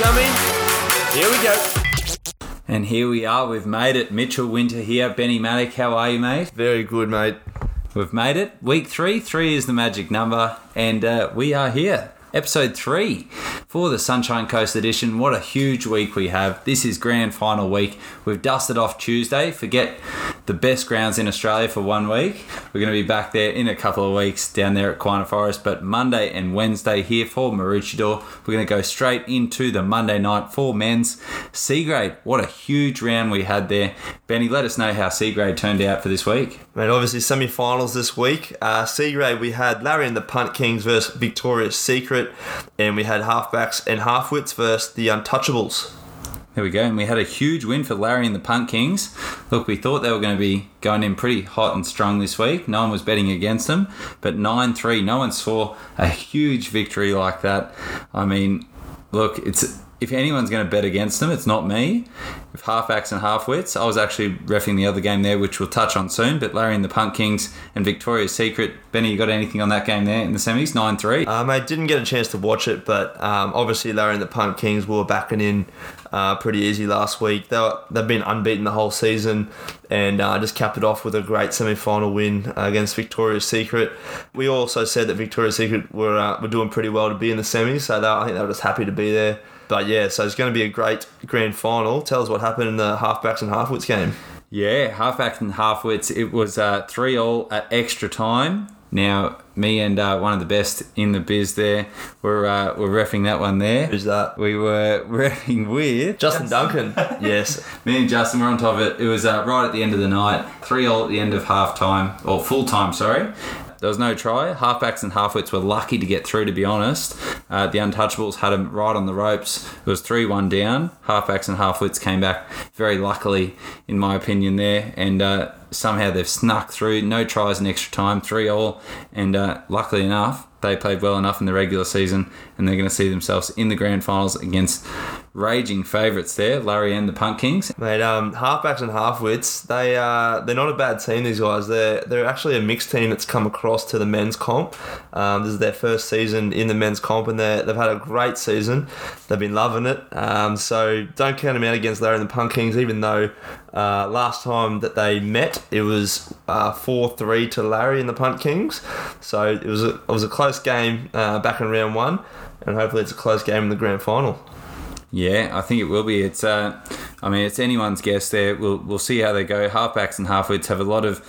coming. Here we go. And here we are. We've made it. Mitchell Winter here. Benny Maddock, how are you, mate? Very good, mate. We've made it. Week three. Three is the magic number. And uh, we are here. Episode three for the Sunshine Coast edition. What a huge week we have. This is grand final week. We've dusted off Tuesday. Forget the best grounds in Australia for one week. We're going to be back there in a couple of weeks down there at Kawana Forest. But Monday and Wednesday here for Maroochydore. We're going to go straight into the Monday night for men's C grade. What a huge round we had there. Benny, let us know how C grade turned out for this week. Mate, obviously semi-finals this week. Uh, C grade, we had Larry and the Punt Kings versus Victoria's Secret, and we had halfbacks and halfwits versus the Untouchables. There we go, and we had a huge win for Larry and the Punk Kings. Look, we thought they were going to be going in pretty hot and strong this week. No one was betting against them, but 9 3, no one saw a huge victory like that. I mean, look, it's if anyone's going to bet against them, it's not me. With halfbacks and halfwits, I was actually refing the other game there, which we'll touch on soon. But Larry and the Punk Kings and Victoria's Secret. Benny, you got anything on that game there in the semis? 9 3. Um, I didn't get a chance to watch it, but um, obviously Larry and the Punk Kings were backing in uh, pretty easy last week. They were, they've been unbeaten the whole season and uh, just capped it off with a great semi final win against Victoria's Secret. We also said that Victoria's Secret were, uh, were doing pretty well to be in the semis, so they, I think they were just happy to be there. But yeah, so it's going to be a great grand final. Tell us what happened in the halfbacks and halfwits game. Yeah, halfbacks and halfwits. It was uh, three all at extra time. Now, me and uh, one of the best in the biz there were uh, were refing that one there. Who's that? We were refing with Justin Duncan. yes. Me and Justin were on top of it. It was uh, right at the end of the night, three all at the end of half time or full time. Sorry. There was no try. Halfbacks and halfwits were lucky to get through, to be honest. Uh, the Untouchables had them right on the ropes. It was 3 1 down. Halfbacks and halfwits came back very luckily, in my opinion, there. And uh, somehow they've snuck through. No tries in extra time, 3 all. And uh, luckily enough, they played well enough in the regular season and they're going to see themselves in the grand finals against raging favourites there, Larry and the Punk Kings. Mate, um, halfbacks and halfwits, they uh, they're not a bad team. These guys, they're they're actually a mixed team that's come across to the men's comp. Um, this is their first season in the men's comp, and they they've had a great season. They've been loving it. Um, so don't count them out against Larry and the Punk Kings, even though uh, last time that they met, it was uh, four uh, three to Larry and the Punt Kings. So it was a, it was a close game uh, back in round one, and hopefully it's a close game in the grand final. Yeah, I think it will be. It's, uh, I mean, it's anyone's guess. There, we'll we'll see how they go. Halfbacks and halfwits have a lot of.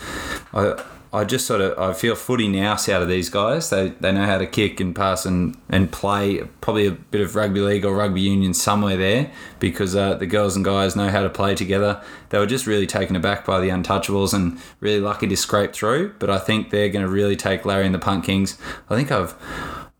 I, I just sort of I feel footy nous out of these guys. They they know how to kick and pass and, and play. Probably a bit of rugby league or rugby union somewhere there because uh, the girls and guys know how to play together. They were just really taken aback by the Untouchables and really lucky to scrape through. But I think they're going to really take Larry and the Punt Kings. I think I've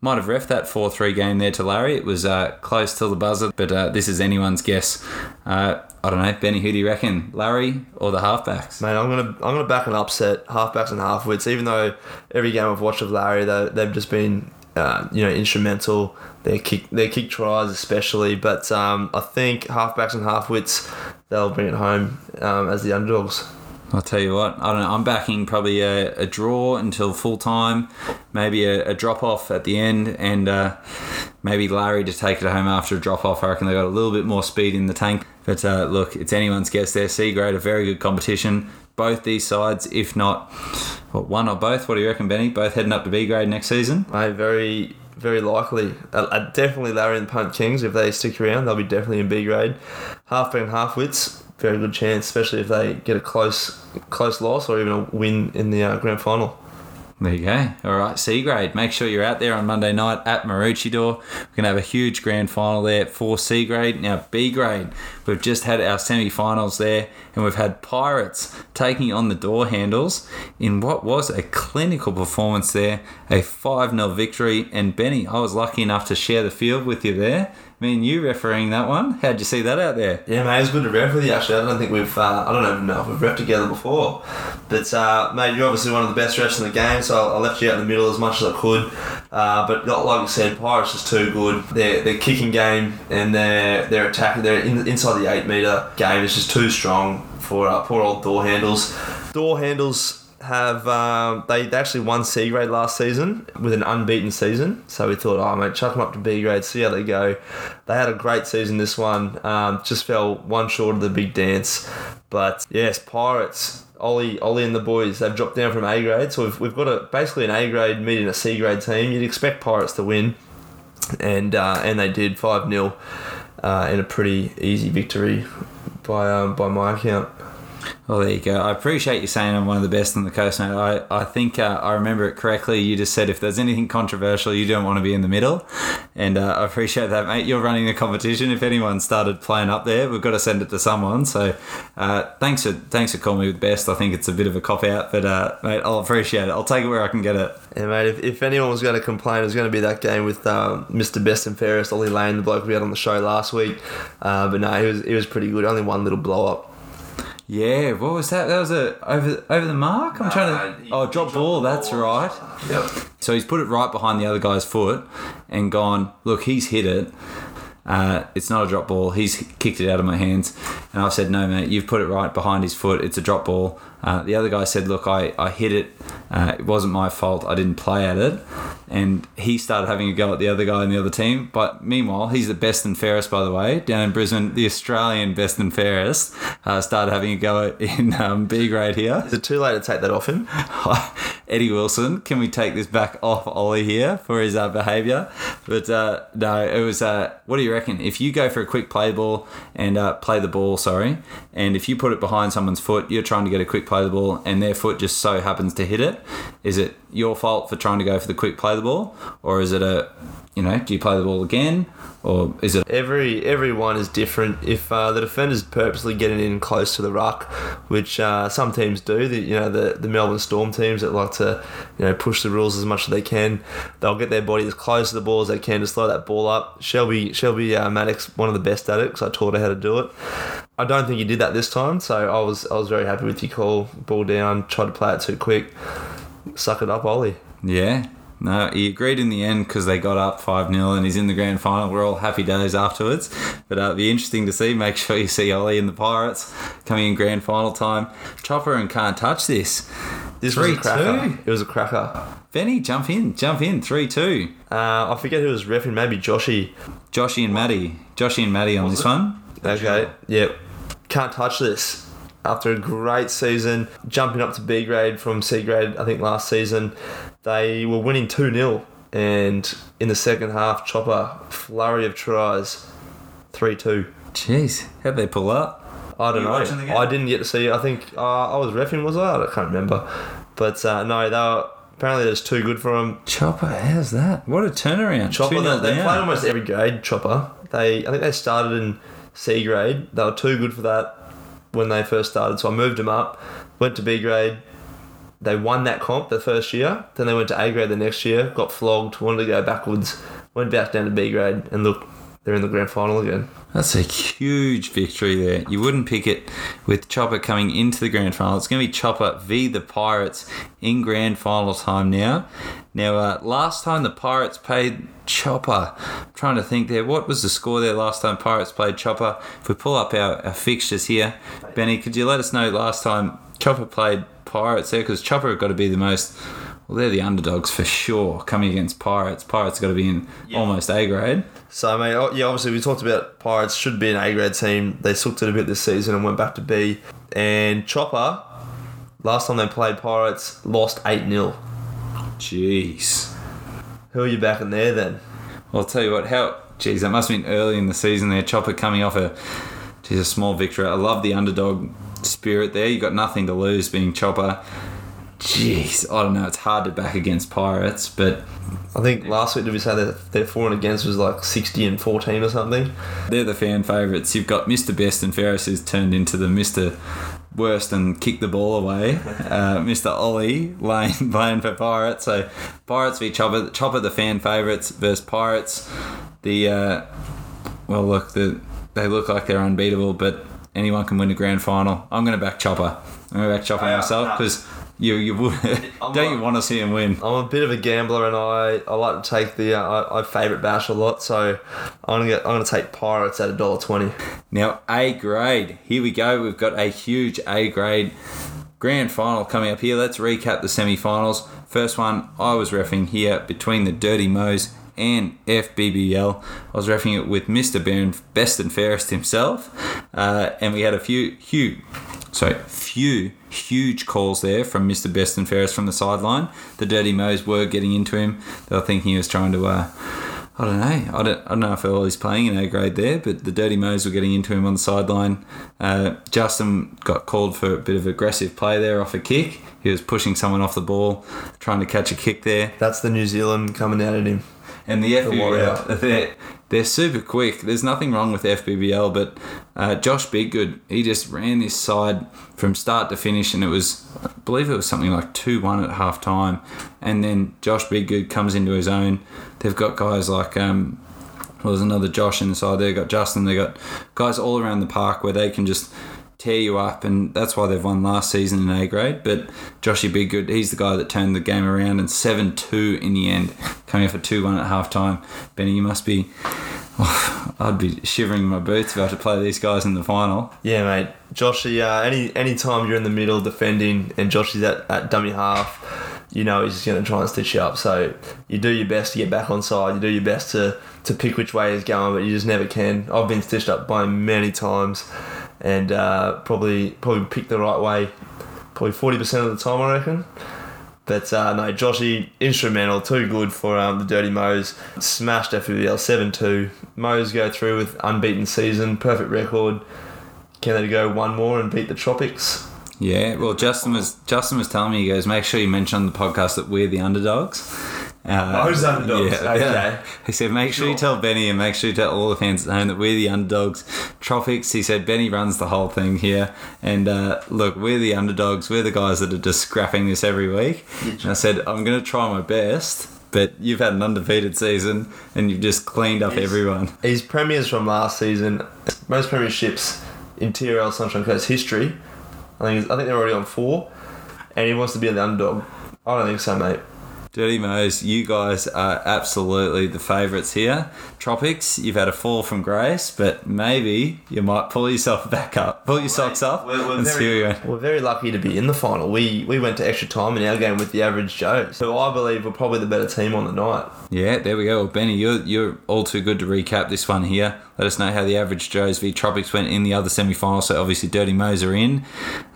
might have ref that 4 3 game there to Larry. It was uh, close till the buzzer, but uh, this is anyone's guess. Uh, I don't know, Benny, who do you reckon, Larry or the halfbacks? Man, I'm gonna I'm gonna back an upset, halfbacks and halfwits. Even though every game I've watched of Larry, they, they've just been uh, you know instrumental. Their kick their kick tries especially, but um, I think halfbacks and halfwits they'll bring it home um, as the underdogs. I'll tell you what, I don't know. I'm backing probably a, a draw until full time, maybe a, a drop off at the end, and uh, maybe Larry to take it home after a drop off. I reckon they got a little bit more speed in the tank. But uh, look, it's anyone's guess there. C grade, a very good competition. Both these sides, if not one or both, what do you reckon, Benny? Both heading up to B grade next season? I very very likely. Uh, uh, definitely Larry and the Punt Kings, if they stick around, they'll be definitely in B grade. Half and half wits, very good chance, especially if they get a close close loss or even a win in the uh, grand final. There you go. All right, C grade. Make sure you're out there on Monday night at Maroochydore. We're going to have a huge grand final there for C grade. Now, B grade, we've just had our semi finals there, and we've had Pirates taking on the door handles in what was a clinical performance there, a 5 0 victory. And Benny, I was lucky enough to share the field with you there me and you refereeing that one. How'd you see that out there? Yeah, mate, it's good to ref with you. Actually, I don't think we've, uh, I don't even know if we've ref together before. But uh, mate, you're obviously one of the best refs in the game, so I left you out in the middle as much as I could. Uh, but like you said, Pirates is too good. Their their kicking game and their their attack, their in, inside the eight meter game is just too strong for uh, poor old door handles. Door handles have um, they, they actually won C grade last season with an unbeaten season. So we thought, oh mate, chuck them up to B grade, see how they go. They had a great season this one. Um, just fell one short of the big dance, but yes, Pirates. Ollie, Ollie and the boys, they've dropped down from A grade, so we've, we've got a basically an A grade meeting a C grade team. You'd expect Pirates to win, and uh, and they did five 0 uh, in a pretty easy victory by um, by my account. Well, there you go. I appreciate you saying I'm one of the best on the coast, mate. I, I think uh, I remember it correctly. You just said if there's anything controversial, you don't want to be in the middle. And uh, I appreciate that, mate. You're running the competition. If anyone started playing up there, we've got to send it to someone. So uh, thanks for thanks for calling me the best. I think it's a bit of a cop out, but uh, mate, I'll appreciate it. I'll take it where I can get it. Yeah, mate. If, if anyone was going to complain, it was going to be that game with um, Mr. Best and Fairest, Ollie Lane, the bloke we had on the show last week. Uh, but no, he was he was pretty good. Only one little blow up. Yeah, what was that? That was a over over the mark. I'm trying to. he- oh, drop ball. That's ball. right. Yep. So he's put it right behind the other guy's foot and gone, look, he's hit it. Uh, it's not a drop ball. He's kicked it out of my hands. And I've said, no, mate, you've put it right behind his foot. It's a drop ball. Uh, the other guy said, look, I, I hit it. Uh, it wasn't my fault. I didn't play at it. And he started having a go at the other guy in the other team. But meanwhile, he's the best and fairest, by the way, down in Brisbane. The Australian best and fairest uh, started having a go in um, B grade here. Is it too late to take that off him? Eddie Wilson, can we take this back off Ollie here for his uh, behaviour? But uh, no, it was. Uh, what do you reckon? If you go for a quick play ball and uh, play the ball, sorry, and if you put it behind someone's foot, you're trying to get a quick play the ball, and their foot just so happens to hit it. Is it your fault for trying to go for the quick play the ball, or is it a, you know, do you play the ball again, or is it? Every everyone is different. If uh, the defender's purposely getting in close to the ruck, which uh, some teams do, the you know the, the Melbourne Storm teams that like to you know push the rules as much as they can, they'll get their body as close to the ball as they can to slow that ball up. Shelby Shelby uh, Maddox one of the best at it because I taught her how to do it. I don't think he did that this time, so I was I was very happy with your call. Ball down, tried to play it too quick. Suck it up, Ollie. Yeah. No, he agreed in the end because they got up 5 0 and he's in the grand final. We're all happy days afterwards. But uh, it'll be interesting to see. Make sure you see Ollie and the Pirates coming in grand final time. Chopper and can't touch this. This was a 3-2. It was a cracker. Benny, jump in, jump in. 3 2. Uh, I forget who was refing, maybe Joshy. Joshy and Maddie. Joshy and Maddie on Was this it? one. Okay, yep. Can't touch this. After a great season, jumping up to B grade from C grade, I think last season, they were winning 2 0. And in the second half, Chopper, flurry of tries, 3 2. Jeez, how'd they pull up? I don't know. watching the game? I didn't get to see. I think uh, I was refing, was I? I can't remember. But uh, no, they were, apparently there's too good for them. Chopper, how's that? What a turnaround. Chopper, they, they played almost every grade. Chopper, they I think they started in C grade. They were too good for that when they first started, so I moved them up. Went to B grade. They won that comp the first year. Then they went to A grade the next year. Got flogged. Wanted to go backwards. Went back down to B grade, and look, they're in the grand final again. That's a huge victory there. You wouldn't pick it with Chopper coming into the grand final. It's going to be Chopper v the Pirates in grand final time now. Now, uh, last time the Pirates played Chopper, I'm trying to think there, what was the score there last time Pirates played Chopper? If we pull up our, our fixtures here, Benny, could you let us know last time Chopper played Pirates there? Because Chopper have got to be the most. Well, they're the underdogs for sure coming against Pirates. Pirates got to be in almost A grade. So, I mean, oh, yeah, obviously we talked about Pirates should be an A grade team. They sucked it a bit this season and went back to B. And Chopper, last time they played Pirates, lost 8 0. Jeez. Who are you backing there then? Well, I'll tell you what, how, Jeez, that must have been early in the season there. Chopper coming off a, geez, a small victory. I love the underdog spirit there. You got nothing to lose being Chopper. Jeez, I don't know. It's hard to back against Pirates, but I think last week did we say that their for and against was like 60 and 14 or something? they're the fan favourites. You've got Mr. Best and Ferris who's turned into the Mr. Worst and kicked the ball away. Uh, Mr. Ollie Lane playing for Pirates. So Pirates v Chopper. Chopper the fan favourites versus Pirates. The uh, well, look, the, they look like they're unbeatable, but anyone can win the grand final. I'm going to back Chopper. I'm going to back Chopper Yeah, myself because you you would don't you want to see him win? I'm a bit of a gambler and I, I like to take the, uh, I, I favourite Bash a lot, so I'm going to get I'm gonna take Pirates at a dollar twenty. Now, A grade. Here we go. We've got a huge A grade grand final coming up here. Let's recap the semi-finals. First one I was refing here between the Dirty Moes and FBBL. I was refing it with Mr. Baron, best and fairest himself, uh, and we had a few, few, sorry, few huge calls there from Mr. Best and Fairest from the sideline. The Dirty Moes were getting into him. They were thinking he was trying to. Uh, I don't know. I don't, I don't know if all he's playing in A grade there, but the Dirty Moes were getting into him on the sideline. Uh, Justin got called for a bit of aggressive play there off a kick. He was pushing someone off the ball, trying to catch a kick there. That's the New Zealand coming out at him. And the. FBBL, they're, they're super quick. There's nothing wrong with FBBL, but uh, Josh Biggood, he just ran this side from start to finish, and it was, I believe it was something like 2 1 at half time. And then Josh Biggood comes into his own. They've got guys like, um, well, there's another Josh inside there, got Justin, they got guys all around the park where they can just tear you up, and that's why they've won last season in A grade. But Joshy Biggood, he's the guy that turned the game around and 7 2 in the end, coming off a 2 1 at half time. Benny, you must be. oh, I'd be shivering in my boots if I had to play these guys in the final. Yeah, mate. Joshy, uh, any any time you're in the middle defending and Joshy's at, at dummy half, you know he's just going to try and stitch you up. So you do your best to get back on side. You do your best to, to pick which way he's going, but you just never can. I've been stitched up by many times and uh, probably probably picked the right way probably 40% of the time, I reckon. But uh, no, Joshy, instrumental, too good for um, the Dirty Moes. Smashed FBL 7 2. Moes go through with unbeaten season, perfect record. Can they go one more and beat the Tropics? Yeah, well, Justin was Justin was telling me he goes, make sure you mention on the podcast that we're the underdogs. Uh, Moes underdogs. Okay. He said, make sure you tell Benny and make sure you tell all the fans at home that we're the underdogs. Tropics, he said, Benny runs the whole thing here. And uh, look, we're the underdogs. We're the guys that are just scrapping this every week. And I said, I'm going to try my best. But you've had an undefeated season and you've just cleaned up everyone. He's premiers from last season. Most premierships in TRL Sunshine Coast history. I think I think they're already on four, and he wants to be the underdog. I don't think so, mate. Dirty Moes, you guys are absolutely the favourites here. Tropics, you've had a fall from grace, but maybe you might pull yourself back up, pull your socks up, We're, we're and see very, we're very lucky to be in the final. We we went to extra time in our game with the average Joes, who I believe were probably the better team on the night. Yeah, there we go. Well, Benny, you're you're all too good to recap this one here. Let us know how the average Joes v Tropics went in the other semi final. So obviously, Dirty Moes are in,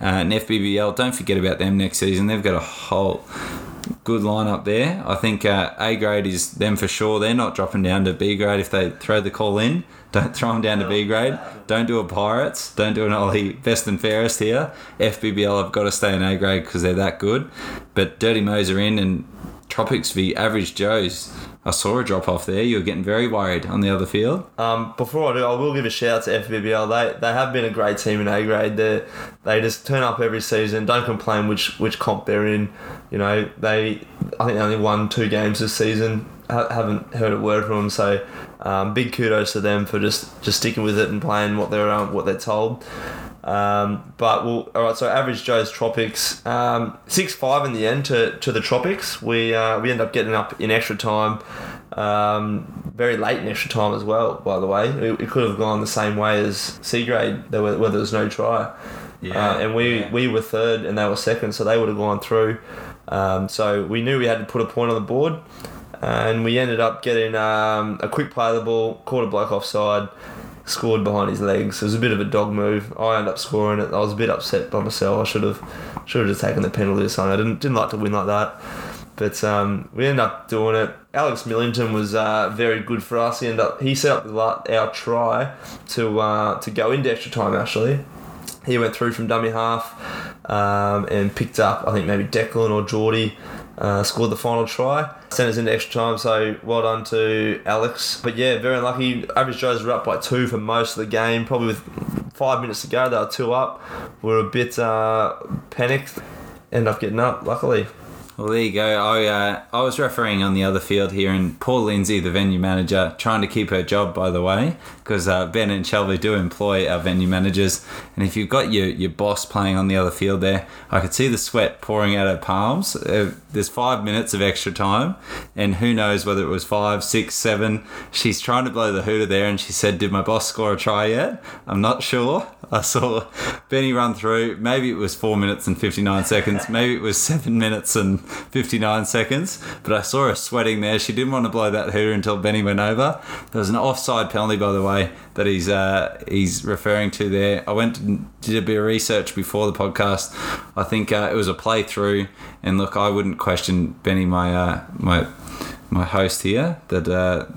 uh, and FBBL. Don't forget about them next season. They've got a whole good lineup there. I think uh, A grade is them for sure. They're not dropping down to B grade if they throw the call in. Don't throw them down to B grade. Don't do a Pirates. Don't do an Ollie best and fairest here. FBBL have got to stay in A grade because they're that good. But Dirty Moes are in and Tropics v Average Joes. I saw a drop off there. You were getting very worried on the other field. Um, before I do, I will give a shout out to FBBL. They they have been a great team in A grade. They they just turn up every season. Don't complain which which comp they're in. You know they I think they only won two games this season. Ha- haven't heard a word from them. So um, big kudos to them for just just sticking with it and playing what they're um, what they're told. Um, but we'll, all right. So average Joe's Tropics um, six five in the end to, to the Tropics. We uh, we end up getting up in extra time, um, very late in extra time as well. By the way, it, it could have gone the same way as C grade, there were, where there was no try. Yeah, uh, and we yeah. we were third and they were second, so they would have gone through. Um, so we knew we had to put a point on the board, and we ended up getting um, a quick play of the ball, caught a bloke offside, scored behind his legs. It was a bit of a dog move. I ended up scoring it. I was a bit upset by myself. I should have should have just taken the penalty or something. I didn't didn't like to win like that. But um, we ended up doing it. Alex Millington was uh, very good for us. He ended up he set up our try to uh, to go into extra time actually. He went through from dummy half um, and picked up, I think maybe Declan or Geordie, uh, scored the final try. Sent us into extra time, so well done to Alex. But yeah, very unlucky. Average Joes were up by two for most of the game. Probably with five minutes to go, they were two up. We are a bit uh, panicked. End up getting up, luckily. Well, there you go. I uh, I was refereeing on the other field here, and Paul Lindsay, the venue manager, trying to keep her job, by the way, because uh, Ben and Shelby do employ our venue managers. And if you've got your, your boss playing on the other field there, I could see the sweat pouring out her palms. Uh, there's five minutes of extra time, and who knows whether it was five, six, seven. She's trying to blow the hooter there, and she said, "Did my boss score a try yet?" I'm not sure. I saw Benny run through. Maybe it was four minutes and 59 seconds. Maybe it was seven minutes and 59 seconds. But I saw her sweating there. She didn't want to blow that hooter until Benny went over. There was an offside penalty, by the way, that he's uh, he's referring to there. I went and did a bit of research before the podcast. I think uh, it was a playthrough. And look, I wouldn't question Benny, my uh, my my host here, that.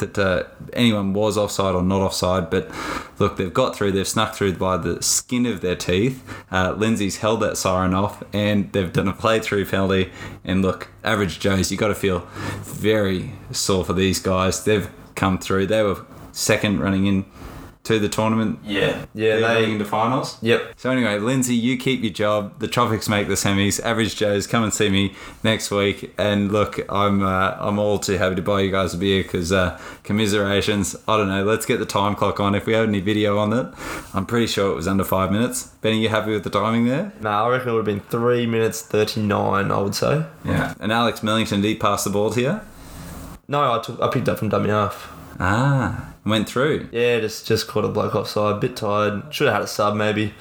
That uh, anyone was offside or not offside, but look, they've got through, they've snuck through by the skin of their teeth. Uh, Lindsay's held that siren off, and they've done a play through penalty. And look, average Joes, you got to feel very sore for these guys. They've come through. They were second running in to the tournament. Yeah, yeah, They're they. into finals. Yep. So anyway, Lindsay, you keep your job. The Tropics make the semis. Average Joes, come and see me next week. And look, I'm uh, I'm all too happy to buy you guys a beer because uh, commiserations. I don't know. Let's get the time clock on. If we have any video on it, I'm pretty sure it was under five minutes. Benny, you happy with the timing there? Nah, I reckon it would have been three minutes thirty nine. I would say. Yeah. And Alex Millington, did he pass the ball to you? No, I took. I picked up from dummy half. Ah, went through. Yeah, just just caught a bloke offside. A Bit tired. Should have had a sub maybe.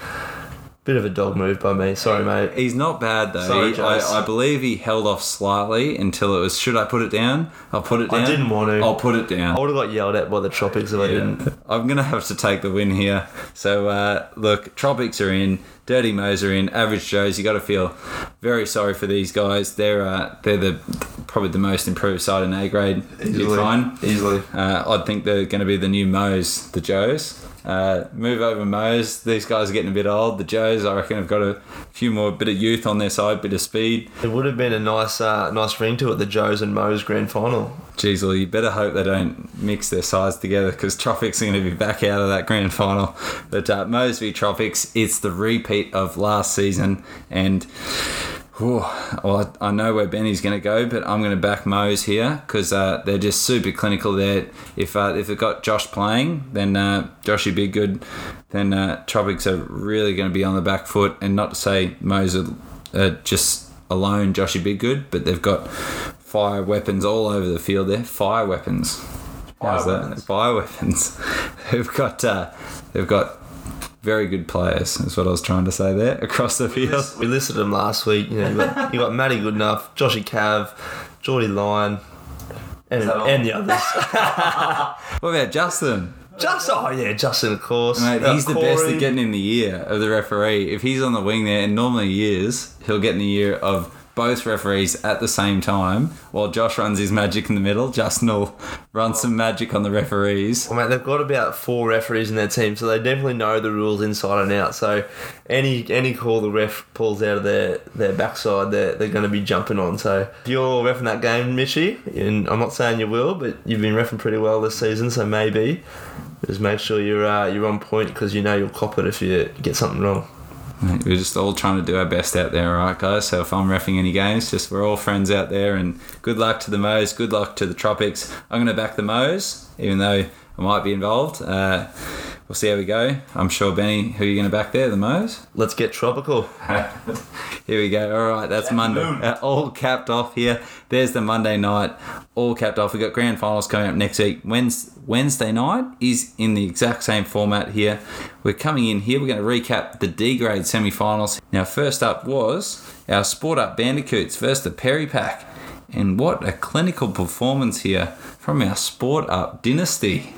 Bit of a dog move by me. Sorry, mate. He's not bad though. Sorry, He- Jace. I, I believe he held off slightly until it was. Should I put it down? I'll put it down. I didn't want to. I'll put it down. I would have got yelled at by the tropics if I didn't. I'm gonna have to take the win here. So uh, look, Tropics are in, Dirty Mo's are in, Average Joes. You got to feel very sorry for these guys. They're uh, they're the probably the most improved side in A grade. You find. Easily. Uh, I think they're going to be the new Mo's, the Joes. Uh, move over Mo's. These guys are getting a bit old. The Joes, I reckon, have got a few more bit of youth on their side, bit of speed. It would have been a nice, uh, nice ring to it. The Joes and Mo's grand final. Jeez, well, you better hope they don't mix their sides together because Tropics are going to be back out of that grand final. But uh, Mo's v Tropics, it's the repeat of last season. And whew, well, I I know where Benny's going to go, but I'm going to back Mo's here because uh, they're just super clinical there. If uh, if they've got Josh playing, then uh, Josh Biggood. Then uh, Tropics are really going to be on the back foot. And not to say Mo's are uh, just alone, Josh Biggood, but they've got fire weapons all over the field there. Fire weapons. How's Fire that? weapons. Fire weapons. they've got uh, they've got very good players. Is what I was trying to say there across the field. We listed them last week. You know, you got, you got Matty Goodenough, Joshy Cav, Geordie Lyon, and, and the others. What about Justin? Just oh yeah, Justin of course. Mate, Uh, he's the best at getting in the ear of the referee. If he's on the wing there, and normally he is, he'll get in the ear of both referees at the same time. While Josh runs his magic in the middle, Justin will run some magic on the referees. Well, mate, they've got about four referees in their team, so they definitely know the rules inside and out. So any any call the ref pulls out of their, their backside, they're, they're going to be jumping on. So if you're refing that game, Mitchy, and I'm not saying you will, but you've been refing pretty well this season, so maybe just make sure you're uh, you're on point because you know you'll cop it if you get something wrong. We're just all trying to do our best out there, alright, guys? So if I'm refing any games, just we're all friends out there, and good luck to the Moes, good luck to the Tropics. I'm going to back the Moes, even though I might be involved. Uh, we'll see how we go. I'm sure, Benny, who are you going to back there? The Moes? Let's get tropical. Here we go. All right, that's Monday. Uh, all capped off here. There's the Monday night. All capped off. We've got grand finals coming up next week. Wednesday night is in the exact same format here. We're coming in here. We're going to recap the D grade semi finals. Now, first up was our Sport Up Bandicoots versus the Perry Pack. And what a clinical performance here from our Sport Up dynasty.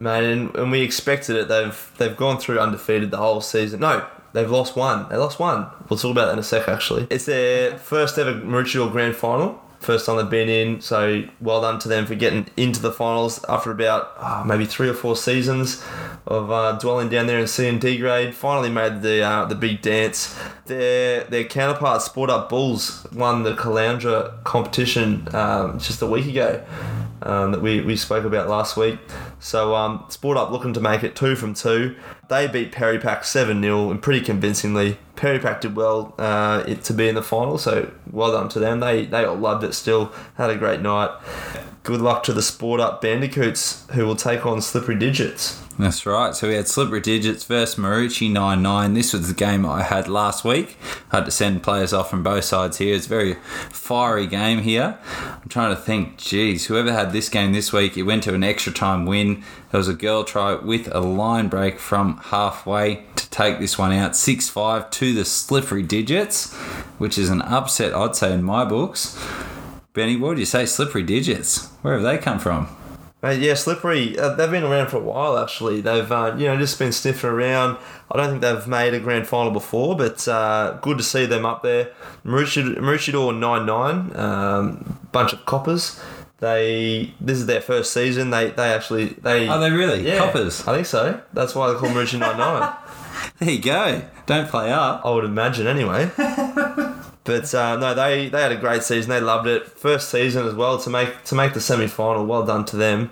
Man, and, and we expected it. They've they've gone through undefeated the whole season. No, they've lost one. They lost one. We'll talk about that in a sec. Actually, it's their first ever Maroochydore Grand Final. First time they've been in. So well done to them for getting into the finals after about ah, maybe three or four seasons of uh, dwelling down there in C and D grade. Finally made the uh, the big dance. Their their counterpart Sport Up Bulls won the Caloundra competition um, just a week ago um, that we, we spoke about last week. So um, Sport Up looking to make it two from two. They beat Perry Pack 7 0 and pretty convincingly. Perry Pack did well uh, to be in the final, so well done to them. They, they all loved it still, had a great night. Good luck to the Sport Up Bandicoots who will take on Slippery Digits. That's right. So we had Slippery Digits versus Maroochy 9 9. This was the game I had last week. I had to send players off from both sides here. It's a very fiery game here. I'm trying to think, geez, whoever had this game this week, it went to an extra time win. There was a girl try with a line break from halfway to take this one out 6 5 to the slippery digits, which is an upset, I'd say, in my books. Benny, what would you say, slippery digits? Where have they come from? Mate, yeah, Slippery. Uh, they've been around for a while. Actually, they've uh, you know just been sniffing around. I don't think they've made a grand final before, but uh, good to see them up there. Maroochydore nine nine, um, bunch of coppers. They this is their first season. They they actually they Are they really? yeah, Coppers. I think so. That's why they call Maroochydore nine nine. There you go. Don't play up. I would imagine anyway. But uh, no, they, they had a great season. They loved it. First season as well to make to make the semi final. Well done to them.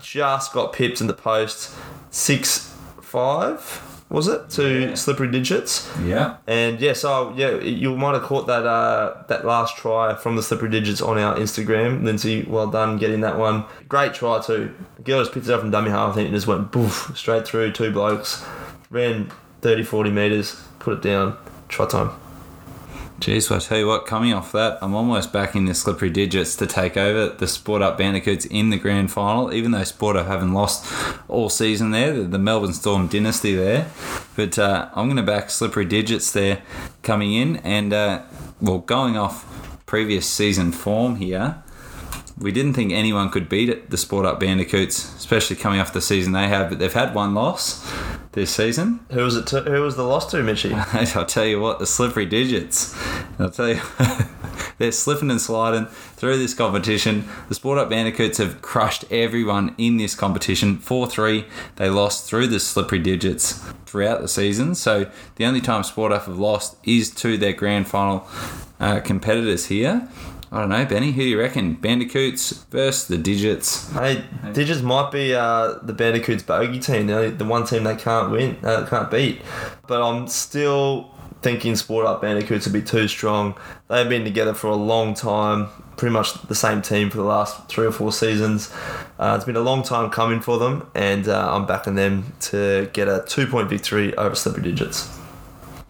Just got pipped in the post, six five was it to Yeah. slippery digits. Yeah. And yeah, so yeah, you might have caught that uh, that last try from the slippery digits on our Instagram. Lindsay, well done getting that one. Great try too. Girl just picked it up from dummy half, I think, and just went boof straight through two blokes. Ran 30, 40 metres, put it down. Try time. Jeez, well, I tell you what, coming off that, I'm almost backing the slippery digits to take over the Sport Up Bandicoots in the grand final, even though Sport Up haven't lost all season there, the, Melbourne Storm dynasty there. But uh, I'm going to back slippery digits there coming in. And, uh, well, going off previous season form here, we didn't think anyone could beat it, the Sport Up Bandicoots, especially coming off the season they have, but they've had one loss this season. Who was it? To, who was the loss to, Mitchy? I'll tell you what, the slippery digits. I'll tell you, they're slipping and sliding through this competition. The Sport Up Bandicoots have crushed everyone in this competition. 4 3, they lost through the slippery digits throughout the season. So the only time Sport Up have lost is to their grand final uh, competitors here. I don't know, Benny, who do you reckon? Bandicoots versus the digits. Hey, Digits might be uh, the Bandicoots bogey team, the, only- the one team they can't win, uh, can't beat. But I'm still thinking Sport Up Bandicoots would be too strong. They've been together for a long time, pretty much the same team for the last three or four seasons. Uh, it's been a long time coming for them, and uh, I'm backing them to get a two point victory over Slippery Digits.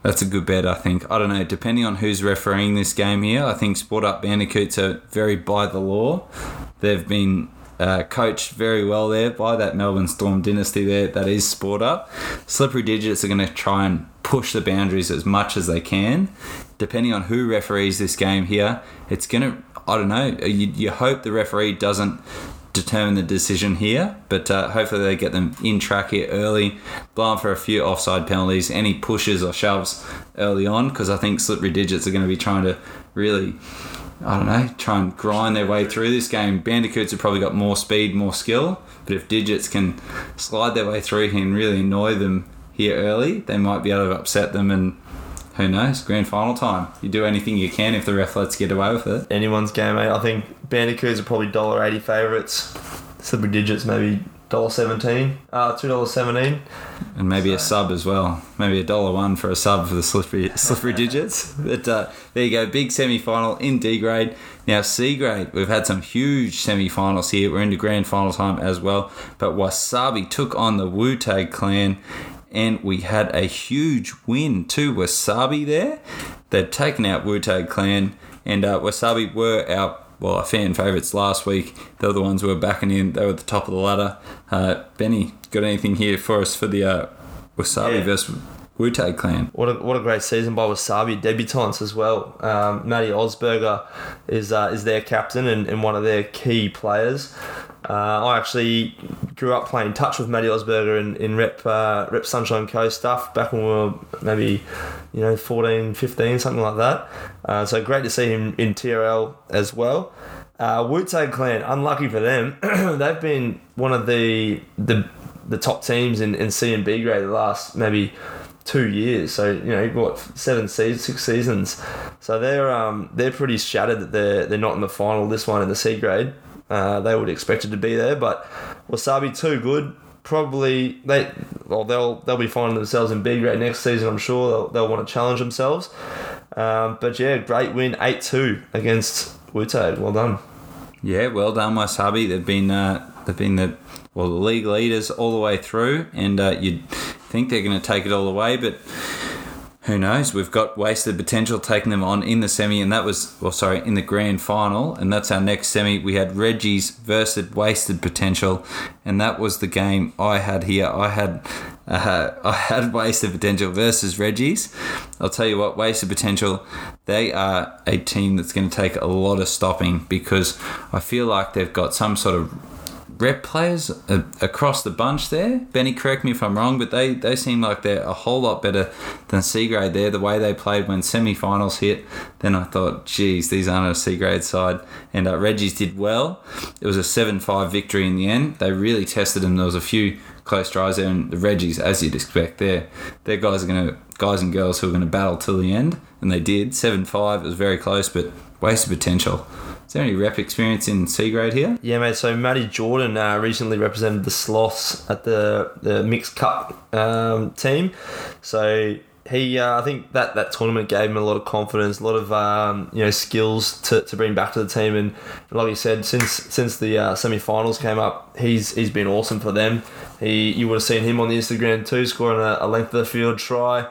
That's a good bet, I think. I don't know, depending on who's refereeing this game here, I think Sport Up Bandicoots are very by the law. They've been uh, coached very well there by that Melbourne Storm dynasty there that is Sport Up. Slippery Digits are going to try and push the boundaries as much as they can. Depending on who referees this game here, it's going to, I don't know, you, you hope the referee doesn't determine the decision here, but uh, hopefully they get them in track here early, blow 'em for a few offside penalties, any pushes or shoves early on, because I think slippery digits are going to be trying to really, I don't know, try and grind their way through this game. Bandicoots have probably got more speed, more skill, but if digits can slide their way through here and really annoy them here early, they might be able to upset them and. Who knows? Grand final time. You do anything you can if the ref lets get away with it. Anyone's game, mate. I think Bandicoots are probably $1.80 favourites. Slippery Digits maybe dollar seventeen, uh, two dollars seventeen, And maybe a sub as well. Maybe a dollar one for a sub for the slippery slippery digits. But uh, there you go, big semi final in D grade. Now C grade, we've had some huge semi finals here. We're into grand final time as well. But Wasabi took on the Wu Tag clan and we had a huge win to Wasabi there. They've taken out Wu Tag clan and uh, Wasabi were our well, our fan favourites last week. They were the ones who were backing in. They were at the top of the ladder. Uh, Benny, got anything here for us for the uh, Wasabi Yeah. versus Wu Tag Clan? What a, what a great season by Wasabi debutants as well. Um, Matty Osberger is uh, is their captain and, and one of their key players. Uh, I actually grew up playing touch with Matty Osberger in, in rep uh, rep Sunshine Coast stuff back when we were maybe you know 14, 15, something like that. Uh, so great to see him in TRL as well. Uh, Wu Tang Clan, unlucky for them, they've been one of the the the top teams in, in C and B grade the last maybe two years. So you know, what seven seasons, six seasons. So they're um they're pretty shattered that they're they're not in the final. This one in the C grade. Uh, they would expect it to be there, but Wasabi too good. Probably they well they'll they'll be finding themselves in big grade next season. I'm sure they'll, they'll want to challenge themselves. Um, but yeah, great win eight two against Wutag. Well done. Yeah, well done, Wasabi. They've been uh, they've been the well the league leaders all the way through, and uh, you'd think they're going to take it all the way, but who knows? We've got wasted potential taking them on in the semi, and that was well, sorry, in the grand final, and that's our next semi. We had Reggie's versus wasted potential, and that was the game I had here. I had Uh, I had wasted potential versus Reggie's. I'll tell you what, wasted potential. They are a team that's going to take a lot of stopping because I feel like they've got some sort of rep players across the bunch there. Benny, correct me if I'm wrong, but they, they seem like they're a whole lot better than C grade there. The way they played when semi finals hit, then I thought, geez, these aren't a C grade side. And uh, Reggie's did well. It was a 7 5 victory in the end. They really tested them. There was a few close tries there, and the Reggies, as you'd expect, there, their guys are going to guys and girls who are going to battle till the end, and they did. Seven five, it was very close, but wasted potential. There any rep experience in C grade here? Yeah, mate. So Matty Jordan uh, recently represented the Sloths at the the mixed cup um, team. So he, uh, I think that that tournament gave him a lot of confidence, a lot of um, you know skills to, to bring back to the team. And like you said, since since the uh, semi-finals came up, he's he's been awesome for them. He you would have seen him on the Instagram too, scoring a, a length of the field try.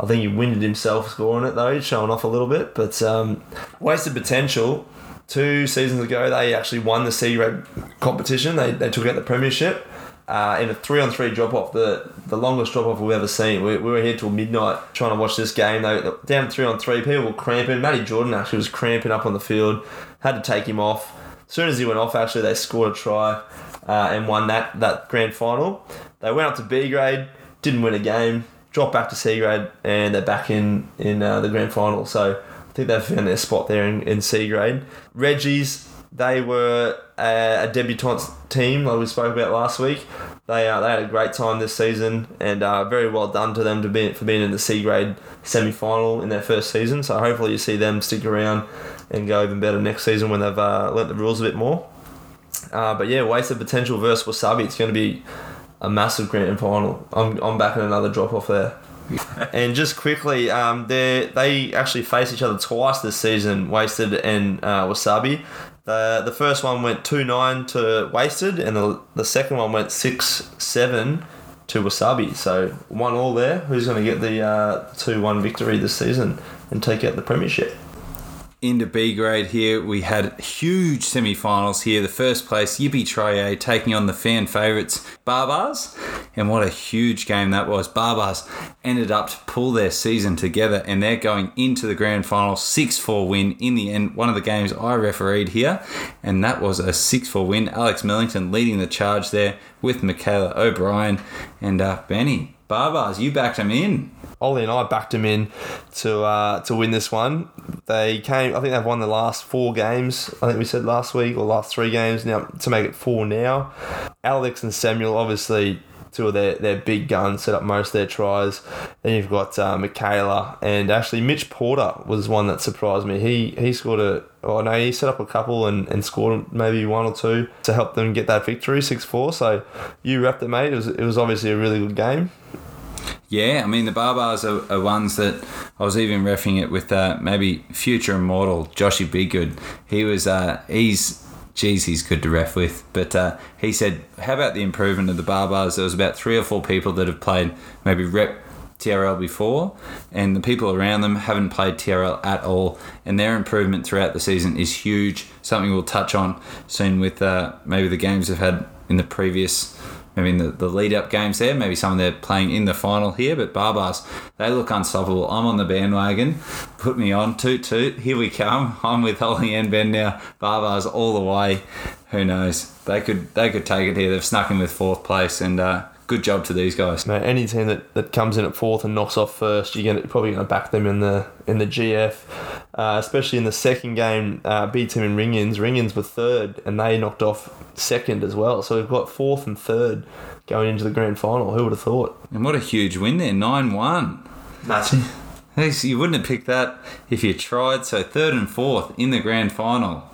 I think he winded himself scoring it though, he's showing off a little bit. But um, wasted potential. Two seasons ago, they actually won the C grade competition. They, they took out the premiership uh, in a three on three drop off, the the longest drop off we've ever seen. We, we were here till midnight trying to watch this game. They down three on three. People were cramping. Matty Jordan actually was cramping up on the field. Had to take him off. As soon as he went off, actually they scored a try uh, and won that that grand final. They went up to B grade, didn't win a game, dropped back to C grade, and they're back in in uh, the grand final. So I think they've found their spot there in, in C grade. Reggie's, they were a, a debutante team, like we spoke about last week. They uh, they had a great time this season, and uh, very well done to them to be for being in the C grade semi final in their first season. So hopefully you see them stick around and go even better next season when they've uh, learnt the rules a bit more. Uh, but yeah, wasted potential versus Wasabi. It's going to be a massive grand final. I'm, I'm backing another drop off there. and just quickly, um, they they actually face each other twice this season, Wasted and uh, Wasabi. The the first one went two nine to Wasted, and the the second one went six seven to Wasabi. So one all there. Who's going to get the uh, two one victory this season and take out the premiership? Into B grade here. We had huge semi finals here. The first place, Yippee Traye taking on the fan favourites, Barbars. And what a huge game that was. Barbars ended up to pull their season together and they're going into the grand final 6 4 win in the end. One of the games I refereed here, and that was a 6 4 win. Alex Millington leading the charge there with Michaela O'Brien and uh, Benny. Barbars, you backed them in. Ollie and I backed them in to uh, to win this one. They came. I think they've won the last four games. I think we said last week or last three games now to make it four now. Alex and Samuel, obviously two of their, their big guns set up most of their tries. Then you've got uh, Michaela and actually Mitch Porter was one that surprised me. He he scored a oh no he set up a couple and, and scored maybe one or two to help them get that victory six four. So you wrapped it, mate. It was it was obviously a really good game. Yeah, I mean the Barbars are, are ones that I was even refing it with uh, maybe future immortal Joshy Biggood. He was uh, he's geez he's good to ref with, but uh, he said how about the improvement of the Barbars? There was about three or four people that have played maybe rep TRL before, and the people around them haven't played TRL at all, and their improvement throughout the season is huge. Something we'll touch on soon with uh, maybe the games they've had in the previous maybe mean, the, the lead up games there. Maybe some of they're playing in the final here, but Barbars, they look unstoppable. I'm on the bandwagon. Put me on. Toot toot. Here we come. I'm with Ollie and Ben now. Barbars all the way. Who knows? They could they could take it here. They've snuck in with fourth place and uh, good job to these guys. Mate, any team that, that comes in at fourth and knocks off first, you're gonna, probably going to back them in the in the GF. Uh, especially in the second game, uh, B team and Ringins. Ringins were third, and they knocked off second as well. So we've got fourth and third going into the grand final. Who would have thought? And what a huge win there, nine one. Massive. You wouldn't have picked that if you tried. So third and fourth in the grand final.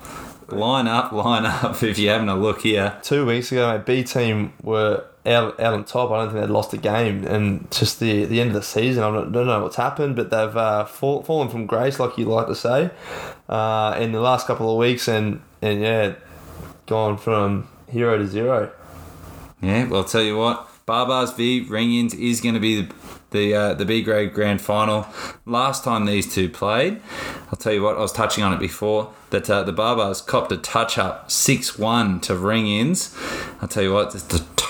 Line up, line up. If you're having a look here, Two weeks ago, mate, B team were out, out on top. I don't think they'd lost a game, and just the the end of the season, I don't, don't know what's happened, but they've uh, fall, fallen from grace, like you like to say, uh, in the last couple of weeks, and and yeah, gone from hero to zero. Yeah, well, I'll tell you what, Barbars v Ring-Ins is going to be the the, uh, the B grade grand final. Last time these two played, I'll tell you what, I was touching on it before that uh, the Barbars copped a touch up 6 1 to Ring-Ins. I'll tell you what,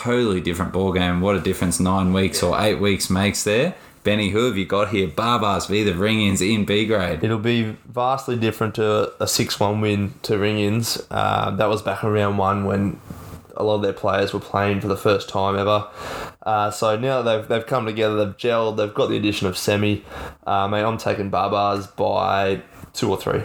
totally different ball game. What a difference nine weeks or eight weeks makes there. Benny, who have you got here? Barbars v the ring-ins in B grade. It'll be vastly different to a 6 1 win to ring ins. Uh, that was back in round one when a lot of their players were playing for the first time ever. Uh, so now they've, they've come together, they've gelled, they've got the addition of Semi. Uh, mate, I'm taking Barbars by two or three.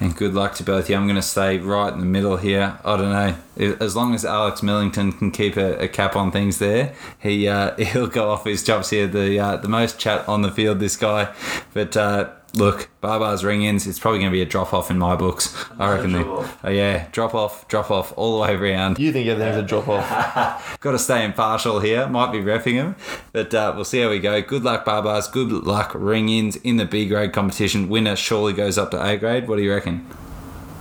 And good luck to both of you. I'm going to stay right in the middle here. I don't know. As long as Alex Millington can keep a, a cap on things there, he uh, he'll go off his chops here. The uh, the most chat on the field, this guy. But uh, look, Barbar's ring ins, it's probably going to be a drop off in my books. I reckon. The, oh, yeah, drop off, drop off all the way around. You think everything's a drop off? Got to stay impartial here. Might be refing him, but uh, we'll see how we go. Good luck, Barbars. Good luck, ring ins in the B grade competition. Winner surely goes up to A grade. What do you reckon?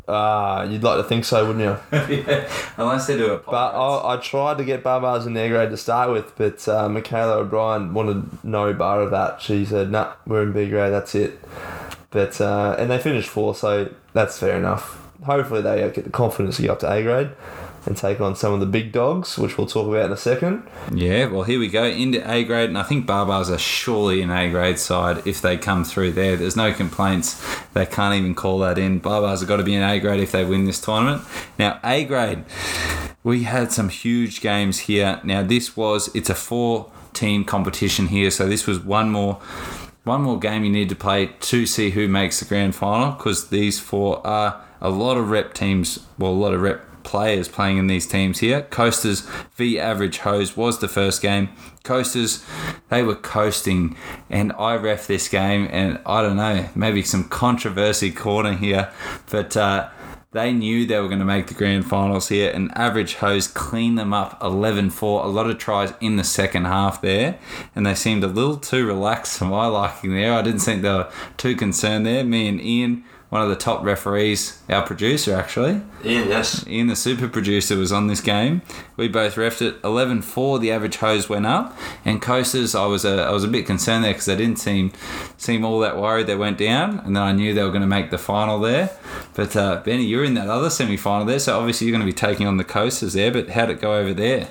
Uh, you'd like to think so, wouldn't you? yeah, unless they do it. But I, I tried to get Barbars in their grade to start with, but uh, Michaela O'Brien wanted no bar of that. She said, "Nah, we're in B grade. That's it." But uh, and they finished fourth, so that's fair enough. Hopefully, they get the confidence to get up to A grade and take on some of the big dogs, which we'll talk about in a second. Yeah, well, here we go into A grade, and I think Barbars are surely an A grade side if they come through there. There's no complaints. They can't even call that in. Barbars have got to be an A grade if they win this tournament. Now, A grade, we had some huge games here. Now, this was, it's a four team competition here, so this was one more. One more game you need to play to see who makes the grand final because these four are a lot of rep teams, well, a lot of rep players playing in these teams here. Coasters v Average Hose was the first game. Coasters, they were coasting, and I ref this game, and I don't know, maybe some controversy corner here, but uh, they knew they were going to make the grand finals here, and Average Hose cleaned them up 11 4. A lot of tries in the second half there, and they seemed a little too relaxed for my liking there. I didn't think they were too concerned there. Me and Ian one of the top referees, our producer actually. Ian, yes. Ian, the super producer, was on this game. We both refed it 11 4. The average hose went up. And Coasters, I was a, I was a bit concerned there because they didn't seem seem all that worried they went down. And then I knew they were going to make the final there. But uh, Benny, you're in that other semi final there. So obviously you're going to be taking on the Coasters there. But how'd it go over there?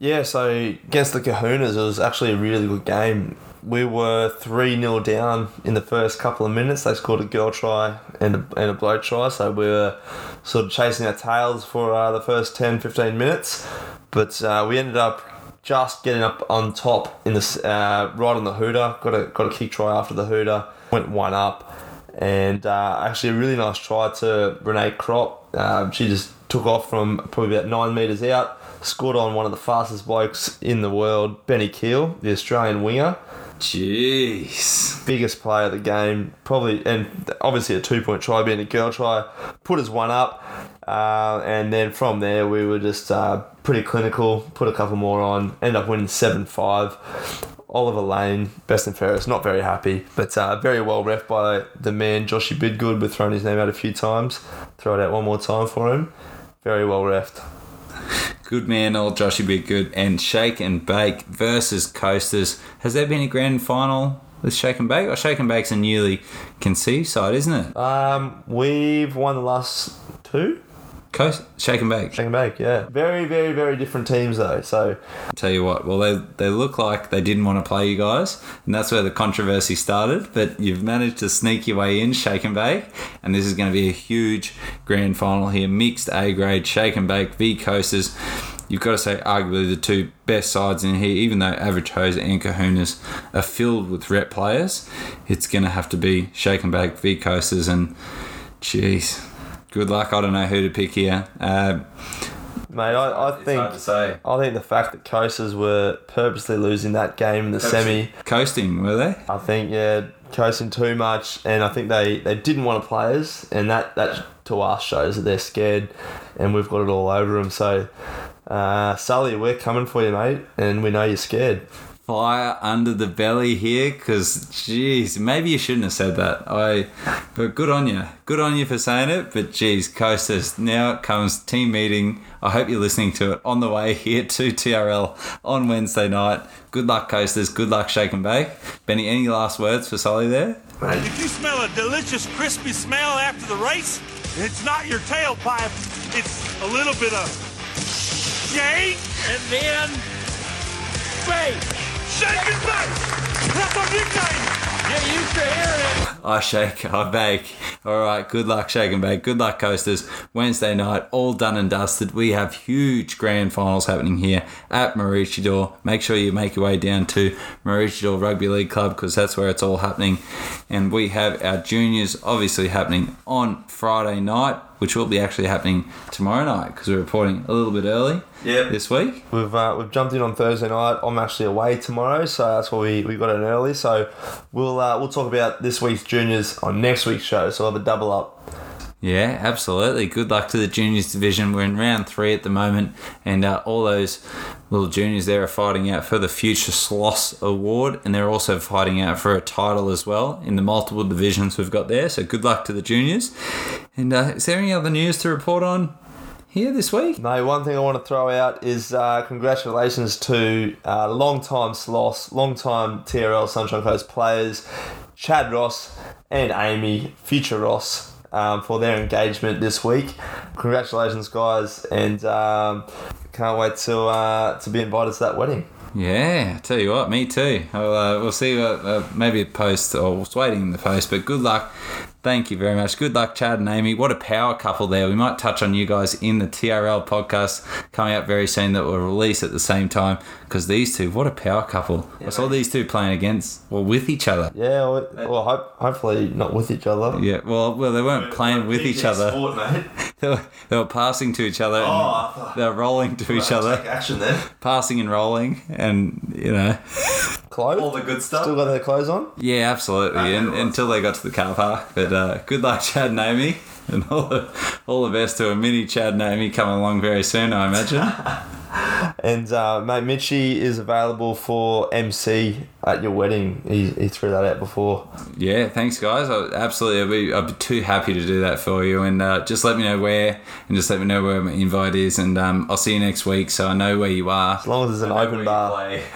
Yeah, so against the Kahunas, it was actually a really good game we were 3 0 down in the first couple of minutes. They scored a girl try and a, and a bloke try, so we were sort of chasing our tails for uh, the first 10 15 minutes. But uh, we ended up just getting up on top in the uh, right on the hooter. Got a got a kick try after the hooter. Went one up, and uh, actually a really nice try to Renee Crop. Um, she just took off from probably about nine meters out. Scored on one of the fastest blokes in the world, Benny Keel, the Australian winger. Jeez. Biggest play of the game, probably, and obviously a two point try being a girl try, put us one up. Uh, and then from there, we were just uh, pretty clinical, put a couple more on, end up winning 7 5. Oliver Lane, best and fairest, not very happy, but uh, very well ref by the man Joshy Biggood. We've thrown his name out a few times. Throw it out one more time for him. Very well refed. Good man, old Joshy Biggood, and Shake and Bake versus Coasters. Has there been a grand final with Shake and Bake? Or Shake and Bake's a newly conceived side, isn't it? Um, we've won the last two. Coast Shake and Bake. Shake and Bake, yeah. Very, very, very different teams though. So I'll tell you what, well they they look like they didn't want to play you guys, and that's where the controversy started. But you've managed to sneak your way in, Shake and Bake, and this is going to be a huge grand final here. Mixed A grade, Shake and Bake v Coasters. You've got to say arguably the two best sides in here, even though Average Hose and Kahunas are filled with rep players, it's going to have to be Shake and Bake v Coasters and jeez good luck. I don't know who to pick here. Uh, Mate, I, I think I think the fact that Coasters were purposely losing that game in the semi, coasting were they? I think yeah, coasting too much, and I think they, they didn't want to play us, and that that to us shows that they're scared, and we've got it all over them. So, uh, Sully, we're coming for you, mate, and we know you're scared fire under the belly here because geez maybe you shouldn't have said that. I but good on you. Good on you for saying it but geez coasters now comes team meeting. I hope you're listening to it on the way here to trl on wednesday night. Good luck coasters. Good luck shake and bake benny any last words for sully there? If you smell a delicious crispy smell after the race it's not your tailpipe. It's a little bit of shake, and then bake. That's. Get used to hearing it. I shake, I bake. All right, good luck, shake and bake. Good luck, coasters. Wednesday night, all done and dusted. We have huge grand finals happening here at Maroochydore. Make sure you make your way down to Maroochydore Rugby League Club because that's where it's all happening. And we have our juniors obviously happening on Friday night, which will be actually happening tomorrow night because we're reporting a little bit early Yep. this week. We've uh, we've jumped in on Thursday night. I'm actually away tomorrow, so that's why we, we got it early. So we'll uh, we'll talk about this week's juniors on next week's show. So we'll have a double up. Yeah, absolutely. Good luck to the juniors division. We're in round three at the moment, and uh, all those little juniors there are fighting out for the Future Sloss Award, and they're also fighting out for a title as well in the multiple divisions we've got there. So good luck to the juniors. And uh, is there any other news to report on here this week? No, one thing I want to throw out is uh, congratulations to uh, long-time Sloss, long-time TRL Sunshine Coast players, Chad Ross and Amy, future Ross, um, for their engagement this week. Congratulations, guys, and um, can't wait to uh, to be invited to that wedding. Yeah, I tell you what, me too. Uh, we'll see uh, maybe a post or was waiting in the post, but good luck. Thank you very much. Good luck, Chad and Amy. What a power couple there. We might touch on you guys in the TRL podcast coming out very soon that will release at the same time because these two, what a power couple. I saw these two playing against or with each other. Yeah, well, well hope, hopefully not with each other. Yeah, well, well, they weren't playing with each other. Sport. They were, they were passing to each other. Oh, and Oh, they were rolling to each other, action there. passing and rolling, and you know. Clothes. All the good stuff. Still got their clothes on. Yeah, absolutely. And, until they got to the car park. But uh, good luck, Chad and Amy. And all the, all the best to a mini Chad and Amy coming along very soon, I imagine. And uh, mate, Mitchie is available for MC at your wedding. He, he threw that out before. yeah, thanks, guys. I, absolutely. I'd be, I'd be too happy to do that for you. And uh, just let me know where and just let me know where my invite is. And um, I'll see you next week so I know where you are. As long as there's an open bar.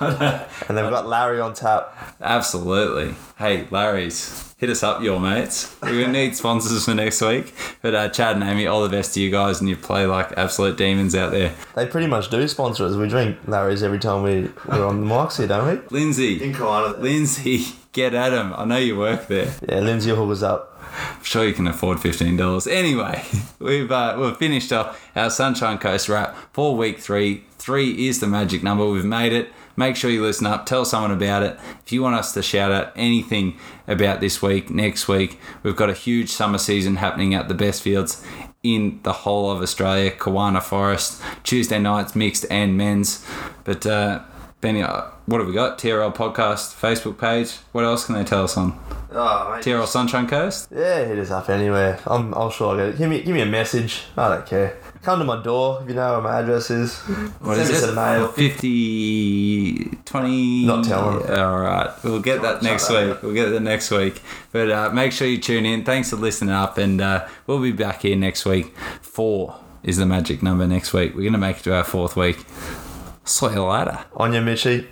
And they've got Larry on tap. Absolutely. Hey, Larry's, hit us up, your mates. We're going to need sponsors for next week. But uh, Chad and Amy, all the best to you guys, and you play like absolute demons out there. They pretty much do sponsor us. We drink Larry's every time we, we're on the mics here, don't we? Lindsay, Carolina. Lindsay, get at him. I know you work there. Yeah, Lindsay will hook us up. I'm sure you can afford fifteen dollars. Anyway, we've uh, we've finished off our Sunshine Coast wrap for week three. Three is the magic number. We've made it. Make sure you listen up. Tell someone about it. If you want us to shout out anything about this week, next week, we've got a huge summer season happening at the best fields in the whole of Australia. Kawana Forest Tuesday nights, mixed and men's. But uh, Benny, what have we got? TRL podcast, Facebook page. What else can they tell us on Oh, mate. TRL Sunshine Coast? Yeah, hit us up anywhere. I'm, I'm sure I'll get it. Give me, give me a message. I don't care. Come to my door if you know where my address is. What Send is us it? a mail. 50, 20. Not telling. All right. We'll get that next week. We'll get that next week. But uh, make sure you tune in. Thanks for listening up. And uh, we'll be back here next week. Four is the magic number next week. We're going to make it to our fourth week. Sayonara. É On mexe aí.